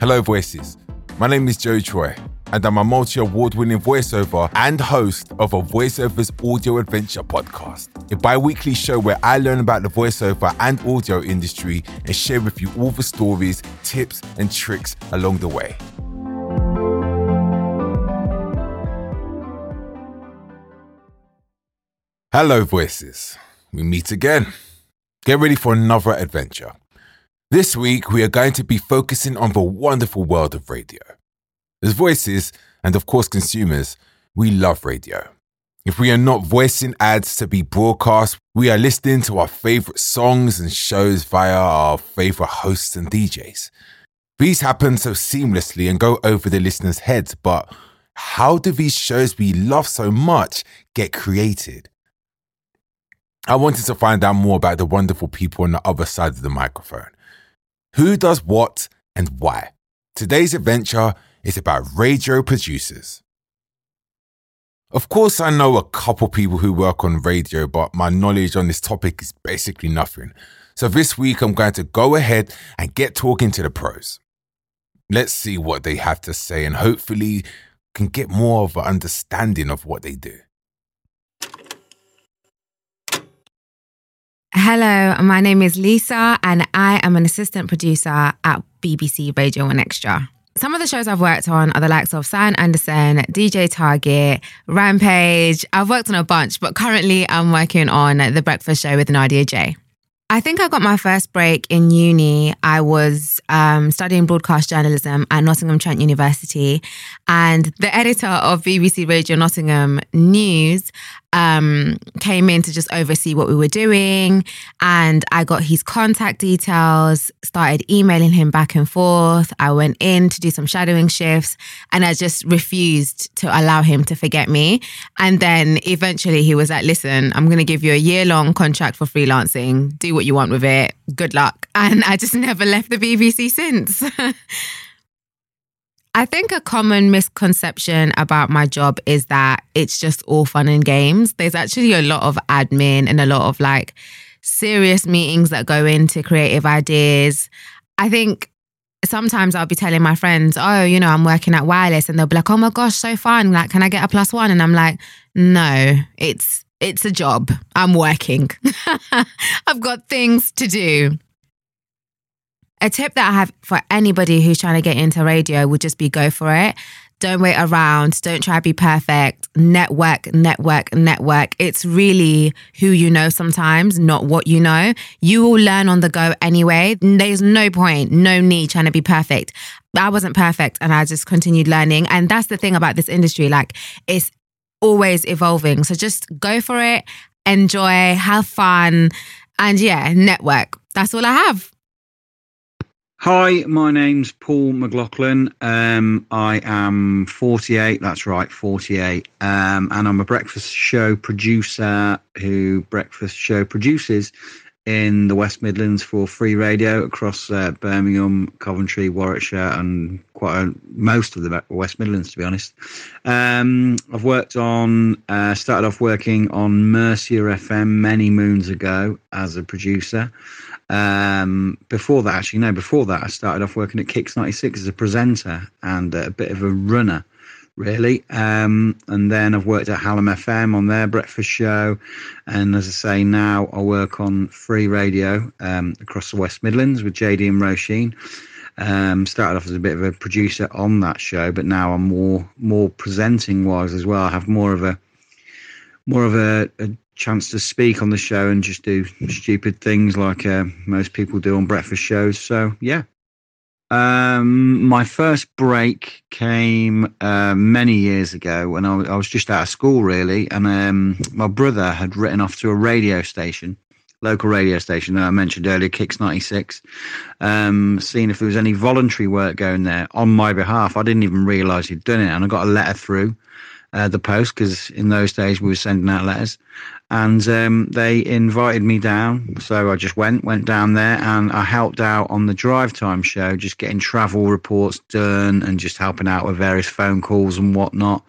Hello, voices. My name is Jo Troy, and I'm a multi award winning voiceover and host of a Voiceovers Audio Adventure podcast, a bi weekly show where I learn about the voiceover and audio industry and share with you all the stories, tips, and tricks along the way. Hello, voices. We meet again. Get ready for another adventure. This week, we are going to be focusing on the wonderful world of radio. As voices, and of course consumers, we love radio. If we are not voicing ads to be broadcast, we are listening to our favorite songs and shows via our favorite hosts and DJs. These happen so seamlessly and go over the listeners' heads, but how do these shows we love so much get created? I wanted to find out more about the wonderful people on the other side of the microphone. Who does what and why? Today's adventure is about radio producers. Of course, I know a couple people who work on radio, but my knowledge on this topic is basically nothing. So this week, I'm going to go ahead and get talking to the pros. Let's see what they have to say and hopefully can get more of an understanding of what they do. Hello, my name is Lisa, and I am an assistant producer at BBC Radio 1 Extra. Some of the shows I've worked on are the likes of Sian Anderson, DJ Target, Rampage. I've worked on a bunch, but currently I'm working on The Breakfast Show with Nadia Jae. I think I got my first break in uni. I was um, studying broadcast journalism at Nottingham Trent University, and the editor of BBC Radio Nottingham News um, came in to just oversee what we were doing. And I got his contact details, started emailing him back and forth. I went in to do some shadowing shifts, and I just refused to allow him to forget me. And then eventually he was like, Listen, I'm going to give you a year long contract for freelancing. Do what you want with it. Good luck. And I just never left the BBC since. I think a common misconception about my job is that it's just all fun and games. There's actually a lot of admin and a lot of like serious meetings that go into creative ideas. I think sometimes I'll be telling my friends, oh, you know, I'm working at Wireless and they'll be like, oh my gosh, so fun. Like, can I get a plus one? And I'm like, no, it's it's a job. I'm working. I've got things to do. A tip that I have for anybody who's trying to get into radio would just be go for it. Don't wait around. Don't try to be perfect. Network, network, network. It's really who you know sometimes, not what you know. You will learn on the go anyway. There's no point, no need trying to be perfect. I wasn't perfect and I just continued learning. And that's the thing about this industry. Like, it's always evolving. So just go for it, enjoy, have fun, and yeah, network. That's all I have. Hi, my name's Paul McLaughlin. Um, I am 48, that's right, 48. Um, and I'm a breakfast show producer who breakfast show produces in the West Midlands for free radio across uh, Birmingham, Coventry, Warwickshire, and quite a, most of the West Midlands, to be honest. Um, I've worked on, uh, started off working on Mercia FM many moons ago as a producer. Um, before that, actually, no, before that, I started off working at Kix 96 as a presenter and a bit of a runner, really. Um, and then I've worked at Hallam FM on their breakfast show. And as I say, now I work on free radio um, across the West Midlands with JD and Roisin. Um, started off as a bit of a producer on that show, but now I'm more more presenting wise as well. I have more of a more of a, a chance to speak on the show and just do stupid things like uh, most people do on breakfast shows. So yeah. Um, my first break came uh, many years ago when I, I, was just out of school, really, and um, my brother had written off to a radio station, local radio station that I mentioned earlier, Kix ninety six, um, seeing if there was any voluntary work going there on my behalf. I didn't even realise he'd done it, and I got a letter through uh, the post because in those days we were sending out letters, and um, they invited me down. So I just went, went down there, and I helped out on the drive time show, just getting travel reports done and just helping out with various phone calls and whatnot.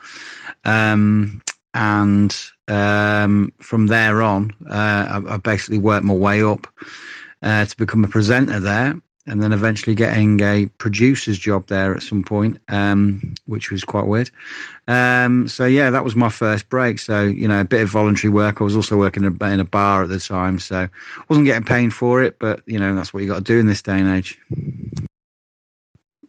Um, and um, from there on, uh, I, I, basically worked my way up uh, to become a presenter there. And then eventually getting a producer's job there at some point, um, which was quite weird. Um, so yeah, that was my first break. So you know, a bit of voluntary work. I was also working in a, bar at the time, so wasn't getting paid for it. But you know, that's what you got to do in this day and age.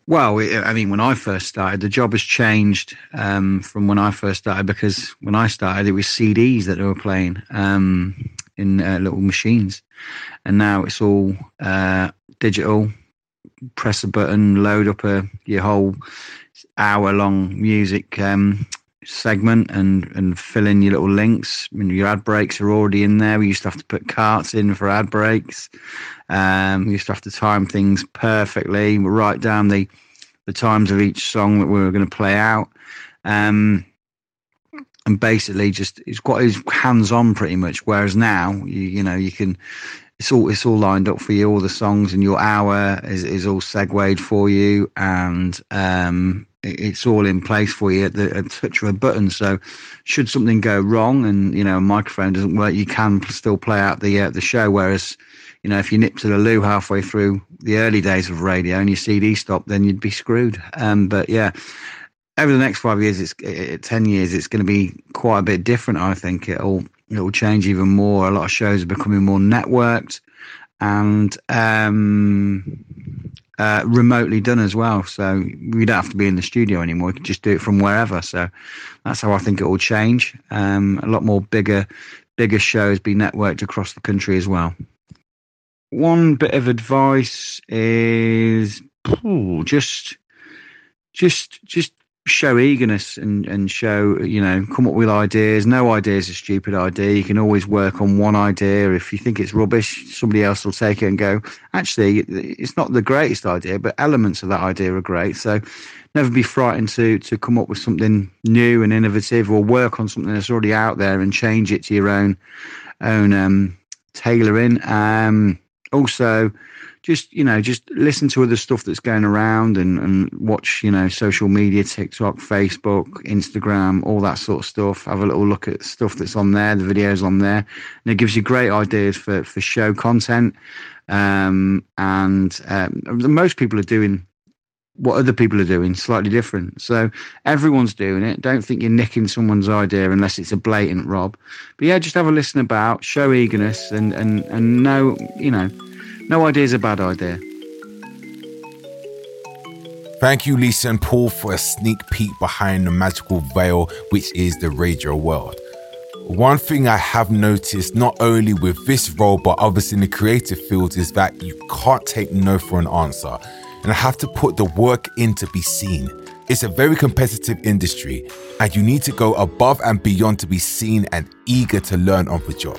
Well, I mean, when I first started, the job has changed um, from when I first started because when I started, it was CDs that they were playing um, in uh, little machines, and now it's all uh, digital. Press a button, load up a your whole hour-long music um, segment, and and fill in your little links. I mean, your ad breaks are already in there. We used to have to put carts in for ad breaks. Um, we used to have to time things perfectly, We write down the the times of each song that we were going to play out. Um, and basically just it's quite it's hands on pretty much. Whereas now you you know you can it's all it's all lined up for you. All the songs and your hour is is all segued for you, and um, it's all in place for you at the at touch of a button. So, should something go wrong and you know a microphone doesn't work, you can still play out the uh, the show. Whereas you know, if you nip to the loo halfway through the early days of radio and your CD stopped, then you'd be screwed. Um, but yeah, over the next five years, it's uh, ten years, it's going to be quite a bit different. I think it'll it'll change even more. A lot of shows are becoming more networked and um, uh, remotely done as well. So we don't have to be in the studio anymore. We can just do it from wherever. So that's how I think it will change. Um, a lot more bigger, bigger shows be networked across the country as well. One bit of advice is ooh, just, just, just show eagerness and, and show, you know, come up with ideas. No idea is a stupid idea. You can always work on one idea. If you think it's rubbish, somebody else will take it and go, actually, it's not the greatest idea, but elements of that idea are great. So never be frightened to, to come up with something new and innovative or work on something that's already out there and change it to your own, own, um, tailoring. Um, also, just you know just listen to other stuff that's going around and and watch you know social media tiktok facebook instagram all that sort of stuff. Have a little look at stuff that's on there the videos on there. And it gives you great ideas for for show content. Um, and um, most people are doing what other people are doing slightly different. So everyone's doing it. Don't think you're nicking someone's idea unless it's a blatant rob. But yeah just have a listen about show eagerness and and and know you know no idea is a bad idea. Thank you, Lisa and Paul, for a sneak peek behind the magical veil which is the radio world. One thing I have noticed, not only with this role but others in the creative fields, is that you can't take no for an answer and I have to put the work in to be seen. It's a very competitive industry, and you need to go above and beyond to be seen and eager to learn on the job.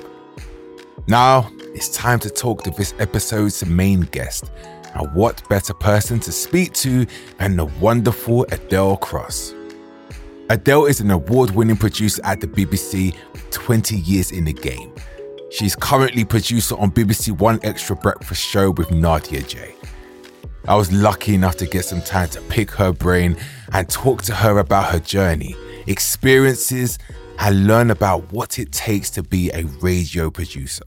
Now, it's time to talk to this episode's main guest. And what better person to speak to than the wonderful Adele Cross? Adele is an award winning producer at the BBC with 20 years in the game. She's currently producer on BBC One Extra Breakfast Show with Nadia Jae. I was lucky enough to get some time to pick her brain and talk to her about her journey, experiences, and learn about what it takes to be a radio producer.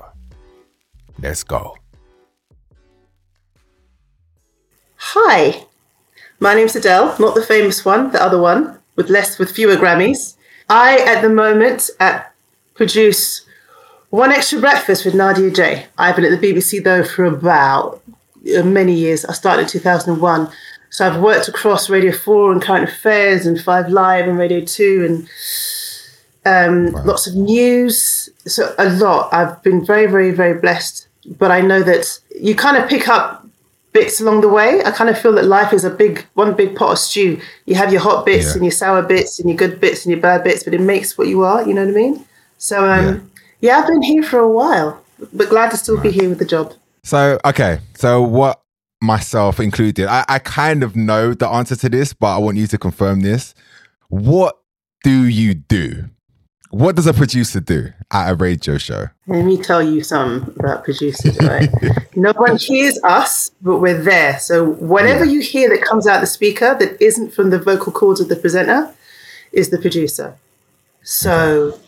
Let's go. Hi, my name's Adele, not the famous one, the other one, with less, with fewer Grammys. I, at the moment, at, produce one extra breakfast with Nadia Jae. I've been at the BBC though for about uh, many years. I started in 2001. So I've worked across Radio 4 and Current Affairs and 5 Live and Radio 2 and um, wow. lots of news. So a lot. I've been very, very, very blessed. But I know that you kind of pick up bits along the way. I kind of feel that life is a big, one big pot of stew. You have your hot bits yeah. and your sour bits and your good bits and your bad bits, but it makes what you are. You know what I mean? So, um, yeah. yeah, I've been here for a while, but glad to still be here with the job. So, okay. So, what myself included, I, I kind of know the answer to this, but I want you to confirm this. What do you do? What does a producer do at a radio show? Let me tell you some about producers, right? no one hears us, but we're there. So whatever yeah. you hear that comes out the speaker that isn't from the vocal cords of the presenter is the producer. So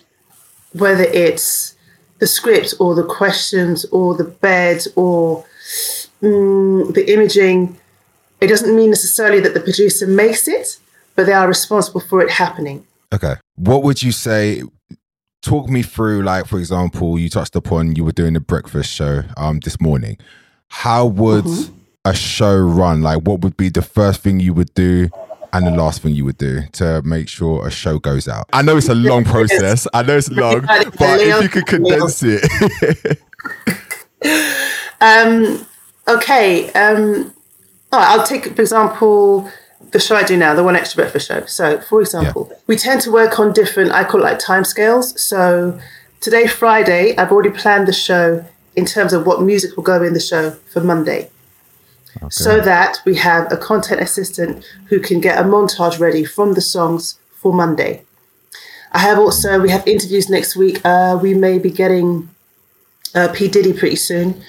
whether it's the script or the questions or the bed or mm, the imaging, it doesn't mean necessarily that the producer makes it, but they are responsible for it happening. Okay. What would you say? Talk me through, like, for example, you touched upon you were doing a breakfast show um this morning. How would Mhm. a show run? Like, what would be the first thing you would do and the last thing you would do to make sure a show goes out? I know it's a long process. I know it's long, but if you could condense it. Um, okay. Um, I'll take, for example, the show I do now, the One Extra Breakfast show. So, for example, we tend to work on different, I call it like timescales. So, today, Friday, I've already planned the show in terms of what music will go in the show for Monday. So that we have a content assistant who can get a montage ready from the songs for Monday. I have also, we have interviews next week. Uh, we may be getting uh, P. Diddy pretty soon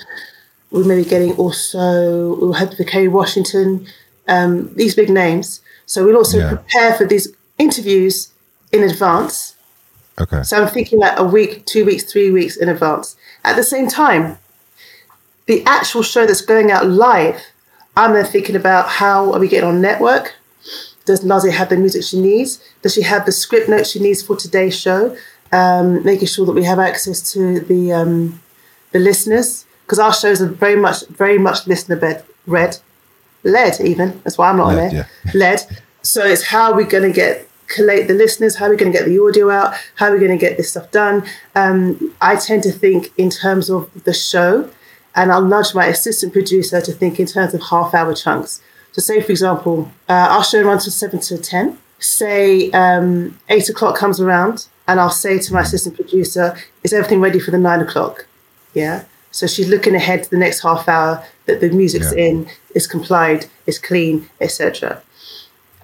we may be getting also we'll have the Kerry Washington, um, these big names. So we'll also Yeah. prepare for these interviews in advance. okay. So I'm thinking like a week, two weeks, three weeks in advance. At the same time, the actual show that's going out live, I'm then thinking about how are we getting on network? Does Nazi have the music she needs? Does she have the script notes she needs for today's show? Um, making sure that we have access to the um, the listeners because our shows are very much very much listener bed read led even. That's why I'm not on Led, there led so it's how we're we going to get collate the listeners how are we going to get the audio out how are we going to get this stuff done. Um, I tend to think in terms of the show and I'll nudge my assistant producer to think in terms of half hour chunks. So say for example uh, our show runs from 7 to 10 say um, 8 o'clock comes around and I'll say to my assistant producer is everything ready for the 9 o'clock? Yeah. So she's looking ahead to the next half hour that the music's Yeah. in, is complied, is clean, etc.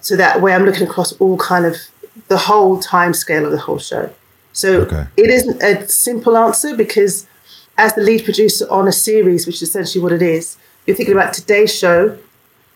So that way I'm looking across all kind of the whole time scale of the whole show. So Okay. it isn't a simple answer because as the lead producer on a series, which is essentially what it is, you're thinking about today's show,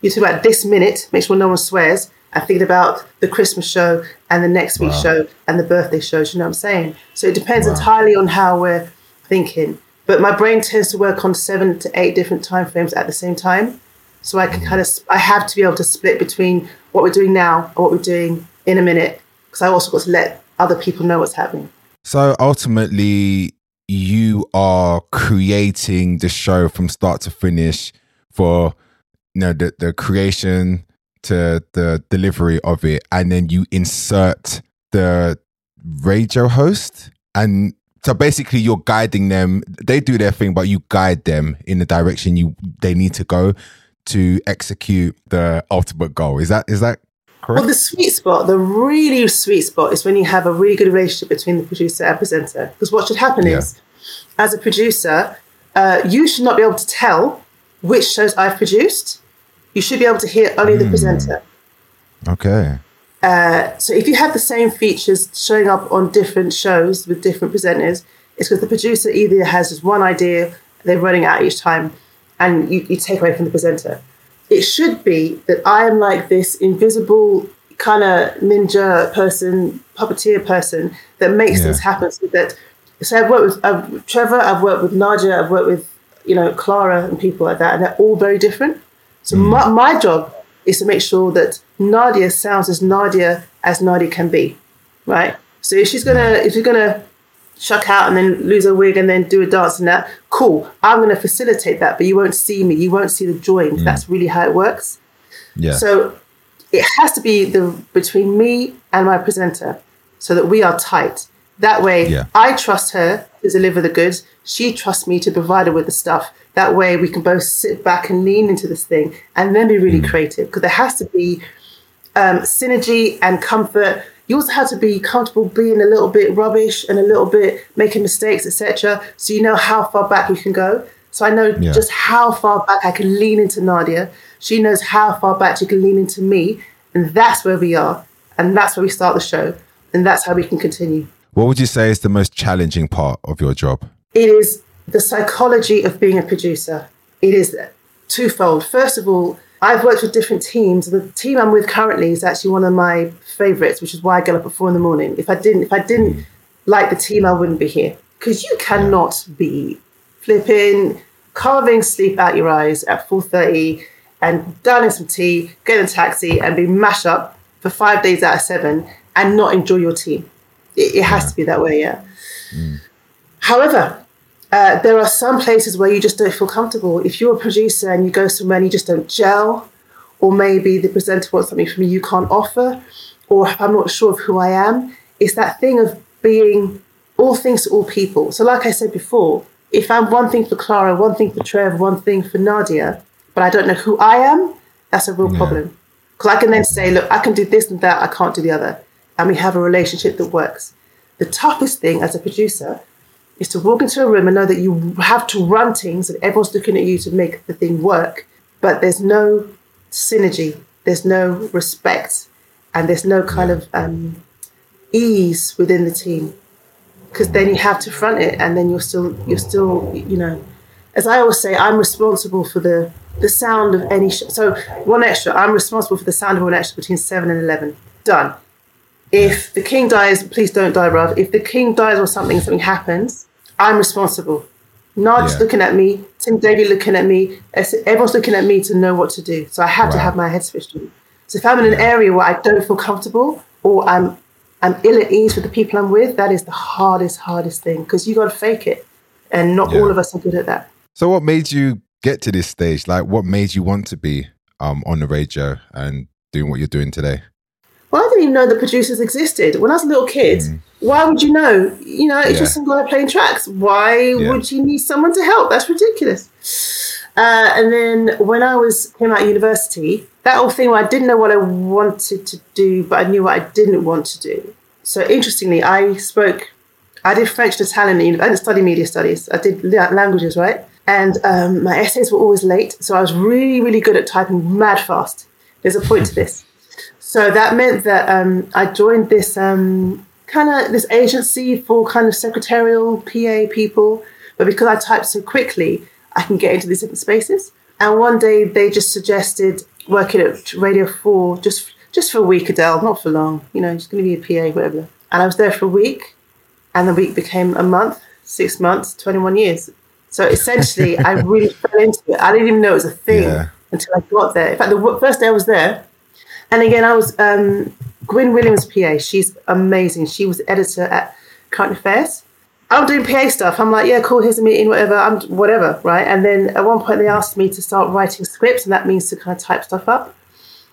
you're thinking about this minute, make sure no one swears, and thinking about the Christmas show and the next week's Wow. show and the birthday shows, you know what I'm saying? So it depends Wow. entirely on how we're thinking. But my brain tends to work on seven to eight different time frames at the same time. So I can mm-hmm. kind of, I have to be able to split between what we're doing now and what we're doing in a minute. Because I also got to let other people know what's happening. So ultimately, you are creating the show from start to finish for you know the, the creation to the delivery of it, and then you insert the radio host and so basically you're guiding them they do their thing but you guide them in the direction you they need to go to execute the ultimate goal is that is that correct Well, the sweet spot, the really sweet spot, is when you have a really good relationship between the producer and presenter. Because what should happen Yeah. is, as a producer, uh, you should not be able to tell which shows I've produced. You should be able to hear only the Hmm. presenter. okay Uh, so if you have the same features showing up on different shows with different presenters, it's because the producer either has just one idea they're running out each time, and you, you take away from the presenter. It should be that I am like this invisible kind of ninja person, puppeteer person that makes Yeah. things happen. So that so I've worked with I've, Trevor, I've worked with Nadia, I've worked with you know Clara and people like that, and they're all very different. So mm. my, my job is to make sure that Nadia sounds as Nadia as Nadia can be, right? So if she's gonna if she's gonna chuck out and then lose her wig and then do a dance and that, cool. I'm gonna facilitate that, but you won't see me. You won't see the joins. Mm. That's really how it works. yeah So it has to be the between me and my presenter, so that we are tight. That way, Yeah. I trust her to deliver the goods. She trusts me to provide her with the stuff. That way, we can both sit back and lean into this thing, and then be really mm. creative. Because there has to be um, synergy and comfort. You also have to be comfortable being a little bit rubbish and a little bit making mistakes, etc. So you know how far back you can go. So I know Yeah. just how far back I can lean into Nadia. She knows how far back she can lean into me, and that's where we are, and that's where we start the show, and that's how we can continue. what would you say is the most challenging part of your job it is the psychology of being a producer. It is twofold. First of all, I've worked with different teams. The team I'm with currently is actually one of my favorites, which is why I get up at four in the morning. If I didn't, if I didn't like the team, I wouldn't be here because you cannot be flipping carving sleep out your eyes at 4.30 and downing some tea, get in a taxi and be mashed up for five days out of seven and not enjoy your team. It, it has to be that way, yeah. Mm. However, uh, there are some places where you just don't feel comfortable. If you're a producer and you go somewhere and you just don't gel, or maybe the presenter wants something from you you can't offer, or I'm not sure of who I am, it's that thing of being all things to all people. So, like I said before, if I'm one thing for Clara, one thing for Trev, one thing for Nadia, but I don't know who I am, that's a real problem. Because I can then say, look, I can do this and that, I can't do the other. And we have a relationship that works. The toughest thing as a producer is to walk into a room and know that you have to run things and everyone's looking at you to make the thing work, but there's no synergy, there's no respect, and there's no kind of um, ease within the team. Because then you have to front it, and then you're still you're still you know, as I always say, I'm responsible for the the sound of any show. So one extra, I'm responsible for the sound of one extra between seven and eleven. Done. If the king dies, please don't die, bruv. If the king dies or something, something happens, I'm responsible. Nard's Yeah. looking at me, Tim Davie looking at me, everyone's looking at me to know what to do. So I have to have my head switched on. So if I'm in an area where I don't feel comfortable or I'm I'm ill at ease with the people I'm with, that is the hardest, hardest thing because you got to fake it, and not Yeah. all of us are good at that. So, what made you get to this stage? Like, what made you want to be um, on the radio and doing what you're doing today? Well, I didn't even know the producers existed. When I was a little kid, why would you know? You know, it's. Yeah. just some guy playing tracks. Why Yeah. would you need someone to help? That's ridiculous. Uh, and then when I was came out of university, that whole thing where I didn't know what I wanted to do, but I knew what I didn't want to do. So interestingly, I spoke, I did French and Italian. I didn't study media studies. I did languages, right? And um, my essays were always late, so I was really, really good at typing mad fast. There's a point to this. So that meant that um, I joined this um, kind of this agency for kind of secretarial PA people, but because I typed so quickly, I can get into these different spaces. And one day they just suggested working at Radio Four just just for a week, Adele, not for long. You know, just going to be a PA, whatever. And I was there for a week, and the week became a month, six months, twenty-one years. So essentially, I really fell into it. I didn't even know it was a thing Yeah. until I got there. In fact, the w- first day I was there, and again, I was um, Gwyn Williams' PA. She's amazing. She was editor at Current Affairs. I'm doing PA stuff. I'm like, yeah, cool. Here's a meeting, whatever. I'm whatever, right? And then at one point they asked me to start writing scripts, and that means to kind of type stuff up.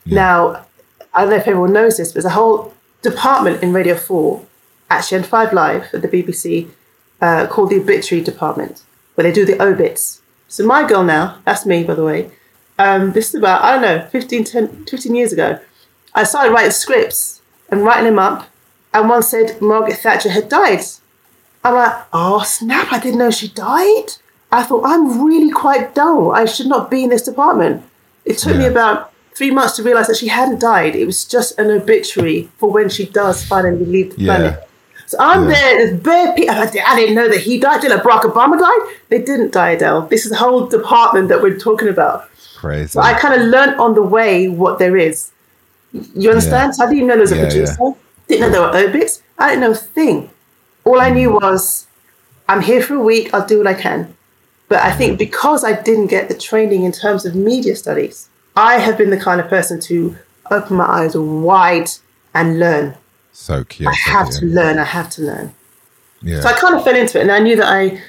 Now, I don't know if everyone knows this, but there's a whole department in Radio Four, actually, and Five Live at the BBC, uh, called the obituary department, where they do the obits. So my girl now, that's me, by the way. Um, this is about, I don't know, 15, 10, 15 years ago. I started writing scripts and writing them up, and one said Margaret Thatcher had died. I'm like, oh snap, I didn't know she died. I thought, I'm really quite dull. I should not be in this department. It took me about three months to realize that she hadn't died. It was just an obituary for when she does finally leave the Yeah. planet. So I'm Yeah. there, there's bare people. I I didn't know that he died. Did like Barack Obama died? They didn't die, Adele. This is the whole department that we're talking about. Crazy. So I kind of learned on the way what there is. You understand? So I didn't know there was a Yeah, producer. Didn't know there were obits. I didn't know a thing. All I knew was, I'm here for a week. I'll do what I can. But I think because I didn't get the training in terms of media studies, I have been the kind of person to open my eyes wide and learn. so cute. I have to learn. I have to learn. Yeah. So I kind of fell into it, and I knew that I,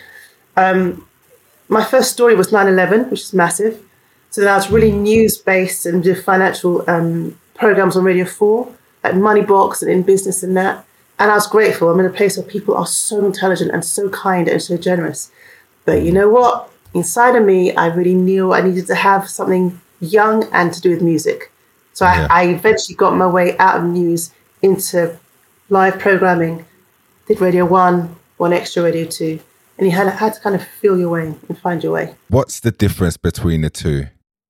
um, my first story was 9/11, which is massive. So then I was really news based and did financial um, programs on Radio Four, like Moneybox and in business and that. And I was grateful. I'm in a place where people are so intelligent and so kind and so generous. But you know what? Inside of me, I really knew I needed to have something young and to do with music. So Yeah. I, I eventually got my way out of news into live programming did Radio One, One Extra, Radio Two, and you had, had to kind of feel your way and find your way What's the difference between the two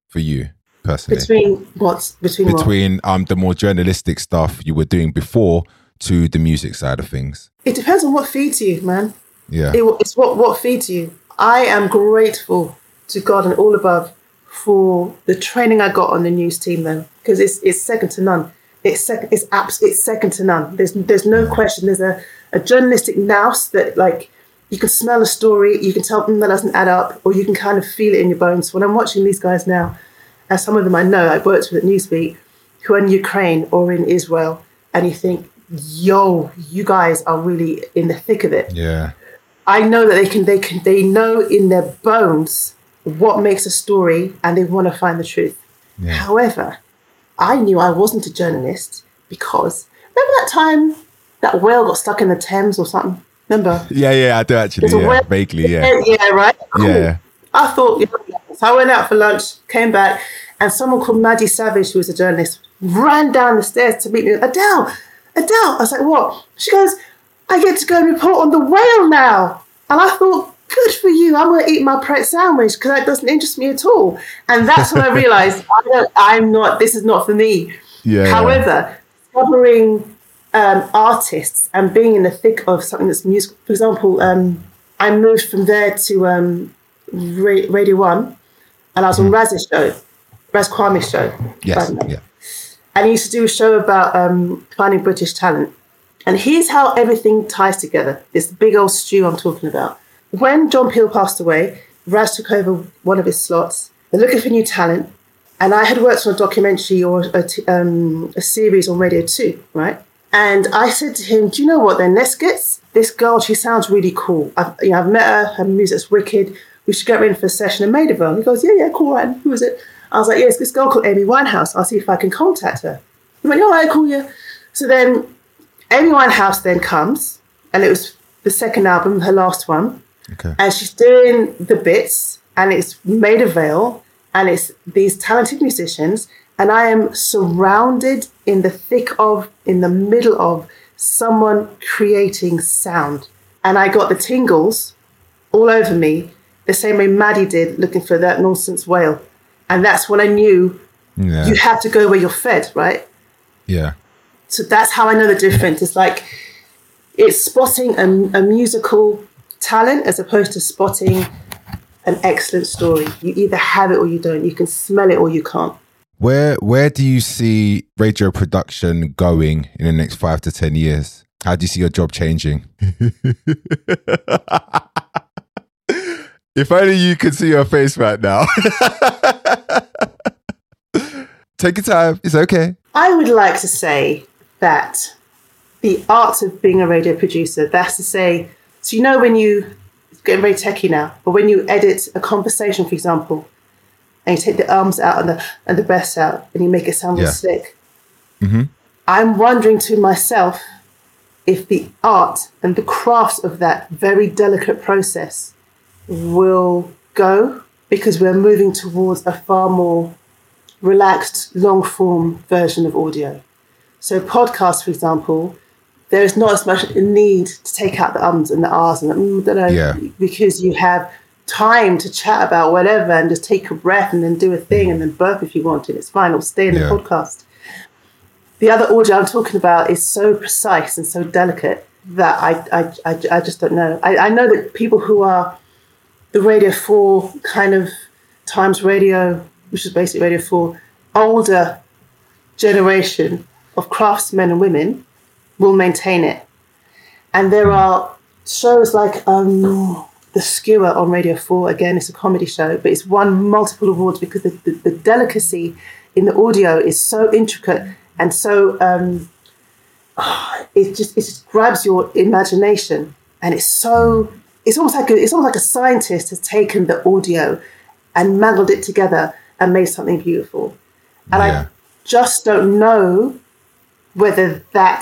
for you personally? between what's between, what? Between um the more journalistic stuff you were doing before to the music side of things. It depends on what feeds you, man. Yeah. It, it's what what feeds you. I am grateful to God and all above for the training I got on the news team, though, because it's it's second to none. It's second. It's abs- It's second to none. There's there's no question. There's a, a journalistic nous that like you can smell a story, you can tell them that doesn't add up, or you can kind of feel it in your bones. When I'm watching these guys now, and some of them I know I've worked with at Newsbeat, who are in Ukraine or in Israel, and you think, yo, you guys are really in the thick of it. Yeah. I know that they can they can they know in their bones what makes a story and they want to find the truth. Yeah. However, I knew I wasn't a journalist because remember that time that whale got stuck in the Thames or something? Remember? Yeah, yeah, I do actually. Yeah, web- vaguely, yeah. Yeah, right. Cool. Yeah. I thought, yeah. So I went out for lunch, came back, and someone called Maddie Savage, who was a journalist, ran down the stairs to meet me. Adele, Adele. I was like, what? She goes, I get to go and report on the whale now. And I thought, good for you. I'm going to eat my Pret sandwich because that doesn't interest me at all. And that's when I realized I don't, I'm not, this is not for me. Yeah. However, covering um, artists and being in the thick of something that's musical, for example, um, I moved from there to um, Ra- Radio One and I was on Ras's show, Ras Kwame's show. Yes. Yeah. and he used to do a show about um, finding British talent. And here's how everything ties together. this big old stew I'm talking about. When John Peel passed away, Ras took over one of his slots. They're looking for new talent. And I had worked on a documentary or a, t- um, a series on Radio 2, right? And I said to him, Do you know what then? Let's get this girl, she sounds really cool. I've, you know, I've met her, her music's wicked. We should get in for a session in Maida Vale. He goes, Yeah, yeah, cool, right. Who is it? I was like, yeah, it's this girl called Amy Winehouse. I'll see if I can contact her. He went, All right, cool, yeah. So then Amy Winehouse then comes, and it was the second album, her last one, Okay. and she's doing the bits, and it's Maida Vale, and it's these talented musicians, and I am surrounded in the thick of, in the middle of someone creating sound, and I got the tingles all over me, the same way Maddie did, looking for that nonsense whale, and that's when I knew Yeah. you have to go where you're fed, right? Yeah. so that's how I know the difference. It's like it's spotting a, a musical talent as opposed to spotting an excellent story. You either have it or you don't. You can smell it or you can't. Where where do you see radio production going in the next five to ten years? How do you see your job changing? if only you could see your face right now. Take your time. It's okay. I would like to say that the art of being a radio producer, that's to say, so you know when you, it's getting very techie now, but when you edit a conversation, for example, and you take the arms out and the, and the breaths out and you make it sound Yeah. slick, Mhm. I'm wondering to myself if the art and the craft of that very delicate process will go because we're moving towards a far more relaxed, long form version of audio. So, podcasts, for example, there is not as much need to take out the ums and the ahs and the mm, don't know, Yeah. because you have time to chat about whatever and just take a breath and then do a thing and then burp if you want to. It's fine, it'll stay in Yeah. the podcast. The other audio I'm talking about is so precise and so delicate that I, I, I, I just don't know. I, I know that people who are the Radio 4 kind of Times Radio, which is basically Radio 4, older generation of craftsmen and women will maintain it. And there are shows like um, The Skewer on Radio 4. Again, it's a comedy show, but it's won multiple awards because the, the, the delicacy in the audio is so intricate and so um, it just it just grabs your imagination and it's so it's almost like a, it's almost like a scientist has taken the audio and mangled it together and made something beautiful and Yeah. i just don't know whether that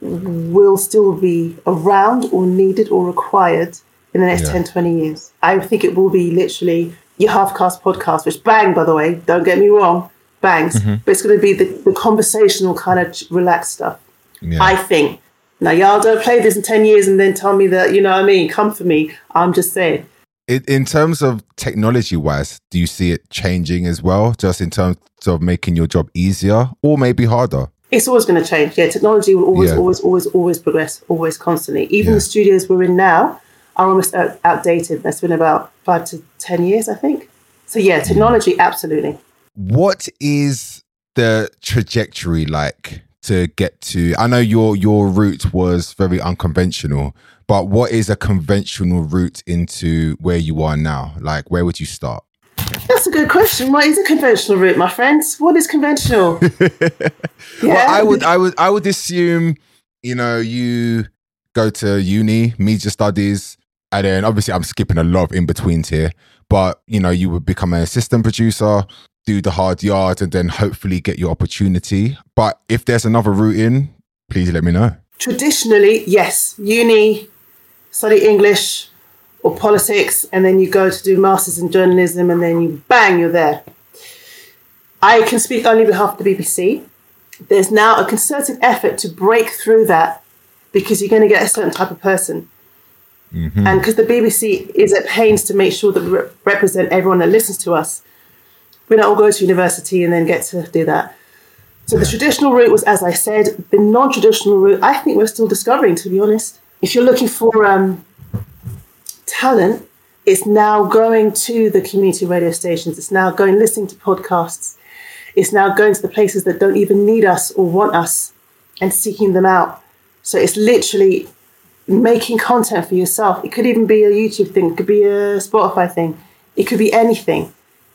will still be around or needed or required in the next Yeah. 10 20 years i think it will be literally your half cast podcast which bang by the way don't get me wrong bangs Mm-hmm. but it's going to be the, the conversational kind of relaxed stuff Yeah. I think. Now, y'all don't play this in 10 years and then tell me that, you know what I mean? Come for me. I'm just saying. in, in terms of technology wise, do you see it changing as well? Just in terms of making your job easier or maybe harder? It's always going to change. Yeah, technology will always, Yeah. always, always, always progress, always constantly. Even Yeah. the studios we're in now are almost out- outdated. That's been about five to 10 years, I think. So, yeah, mm. technology, absolutely. What is the trajectory like to get to? I know your your route was very unconventional, but what is a conventional route into where you are now? Like, where would you start? That's a good question. What is a conventional route, my friends? What is conventional? yeah. Well, I would, I would, I would assume, you know, you go to uni, media studies, and then obviously I'm skipping a lot of in betweens here, but you know, you would become an assistant producer, do the hard yards, and then hopefully get your opportunity. But if there's another route in, please let me know. Traditionally, yes, uni, study English, or politics, and then you go to do masters in journalism, and then you bang, you're there. I can speak only on behalf of the BBC. There's now a concerted effort to break through that because you're going to get a certain type of person. Mm-hmm. And because the BBC is at pains to make sure that we re- represent everyone that listens to us, we don't all go to university and then get to do that. So the traditional route was, as I said, the non-traditional route. I think we're still discovering, to be honest. If you're looking for um, talent it's now going to the community radio stations. It's now going listening to podcasts. It's now going to the places that don't even need us or want us and seeking them out. So it's literally making content for yourself. It could even be a YouTube thing, it could be a Spotify thing, it could be anything.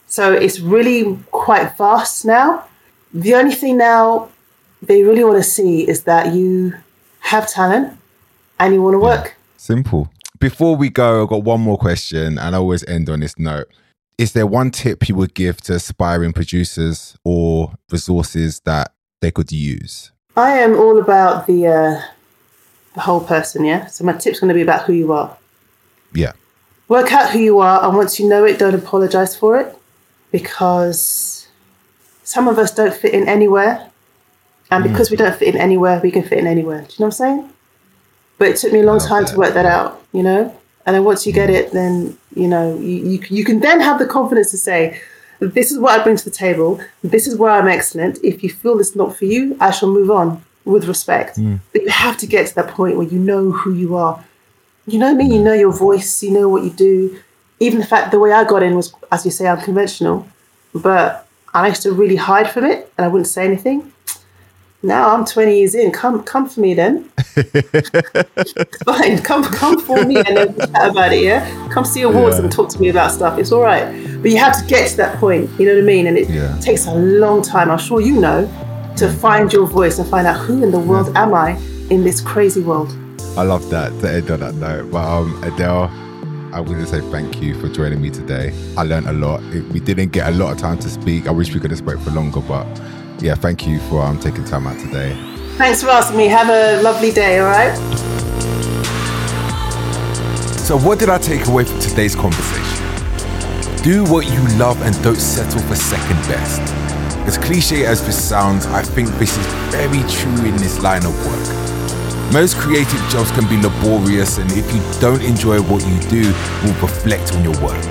So it's really quite vast now. The only thing now they really want to see is that you have talent and you want to work. Simple before we go, I've got one more question, and I always end on this note. Is there one tip you would give to aspiring producers or resources that they could use? I am all about the uh, the whole person, yeah. So my tip's going to be about who you are. Yeah. Work out who you are, and once you know it, don't apologize for it, because some of us don't fit in anywhere, and because mm. we don't fit in anywhere, we can fit in anywhere. Do you know what I'm saying? But it took me a long time to work that out, you know? And then once you get it, then, you know, you, you, you can then have the confidence to say, this is what I bring to the table. This is where I'm excellent. If you feel it's not for you, I shall move on with respect. Mm. But you have to get to that point where you know who you are. You know what I mean? You know your voice, you know what you do. Even the fact the way I got in was, as you say, unconventional. But I used to really hide from it and I wouldn't say anything. Now I'm 20 years in. Come, come for me then. Fine, come, come for me and then chat about it. Yeah, come see awards yeah. and talk to me about stuff. It's all right, but you have to get to that point. You know what I mean? And it yeah. takes a long time. I'm sure you know to find your voice and find out who in the world am I in this crazy world. I love that to end on that note. But um, Adele, I want to say thank you for joining me today. I learned a lot. We didn't get a lot of time to speak. I wish we could have spoke for longer, but yeah, thank you for um, taking time out today. Thanks for asking me. Have a lovely day, all right? So, what did I take away from today's conversation? Do what you love and don't settle for second best. As cliche as this sounds, I think this is very true in this line of work. Most creative jobs can be laborious, and if you don't enjoy what you do, will reflect on your work.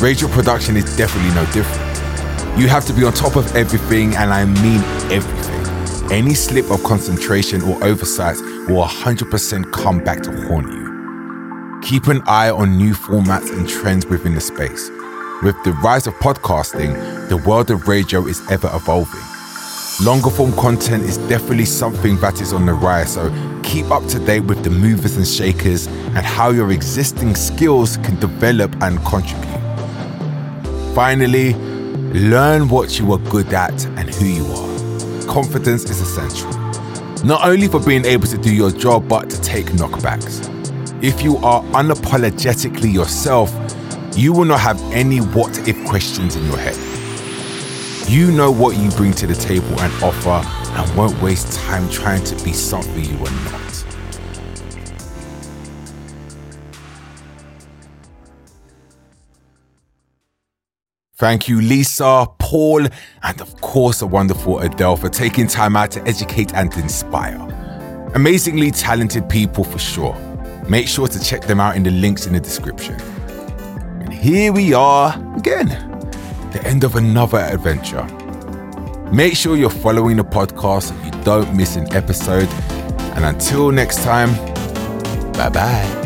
Radio production is definitely no different. You have to be on top of everything, and I mean everything. Any slip of concentration or oversight will 100% come back to haunt you. Keep an eye on new formats and trends within the space. With the rise of podcasting, the world of radio is ever evolving. Longer form content is definitely something that is on the rise, so keep up to date with the movers and shakers and how your existing skills can develop and contribute. Finally, Learn what you are good at and who you are. Confidence is essential. Not only for being able to do your job, but to take knockbacks. If you are unapologetically yourself, you will not have any what if questions in your head. You know what you bring to the table and offer and won't waste time trying to be something you are not. Thank you, Lisa, Paul, and of course, a wonderful Adele for taking time out to educate and inspire. Amazingly talented people for sure. Make sure to check them out in the links in the description. And here we are again, the end of another adventure. Make sure you're following the podcast so you don't miss an episode. And until next time, bye bye.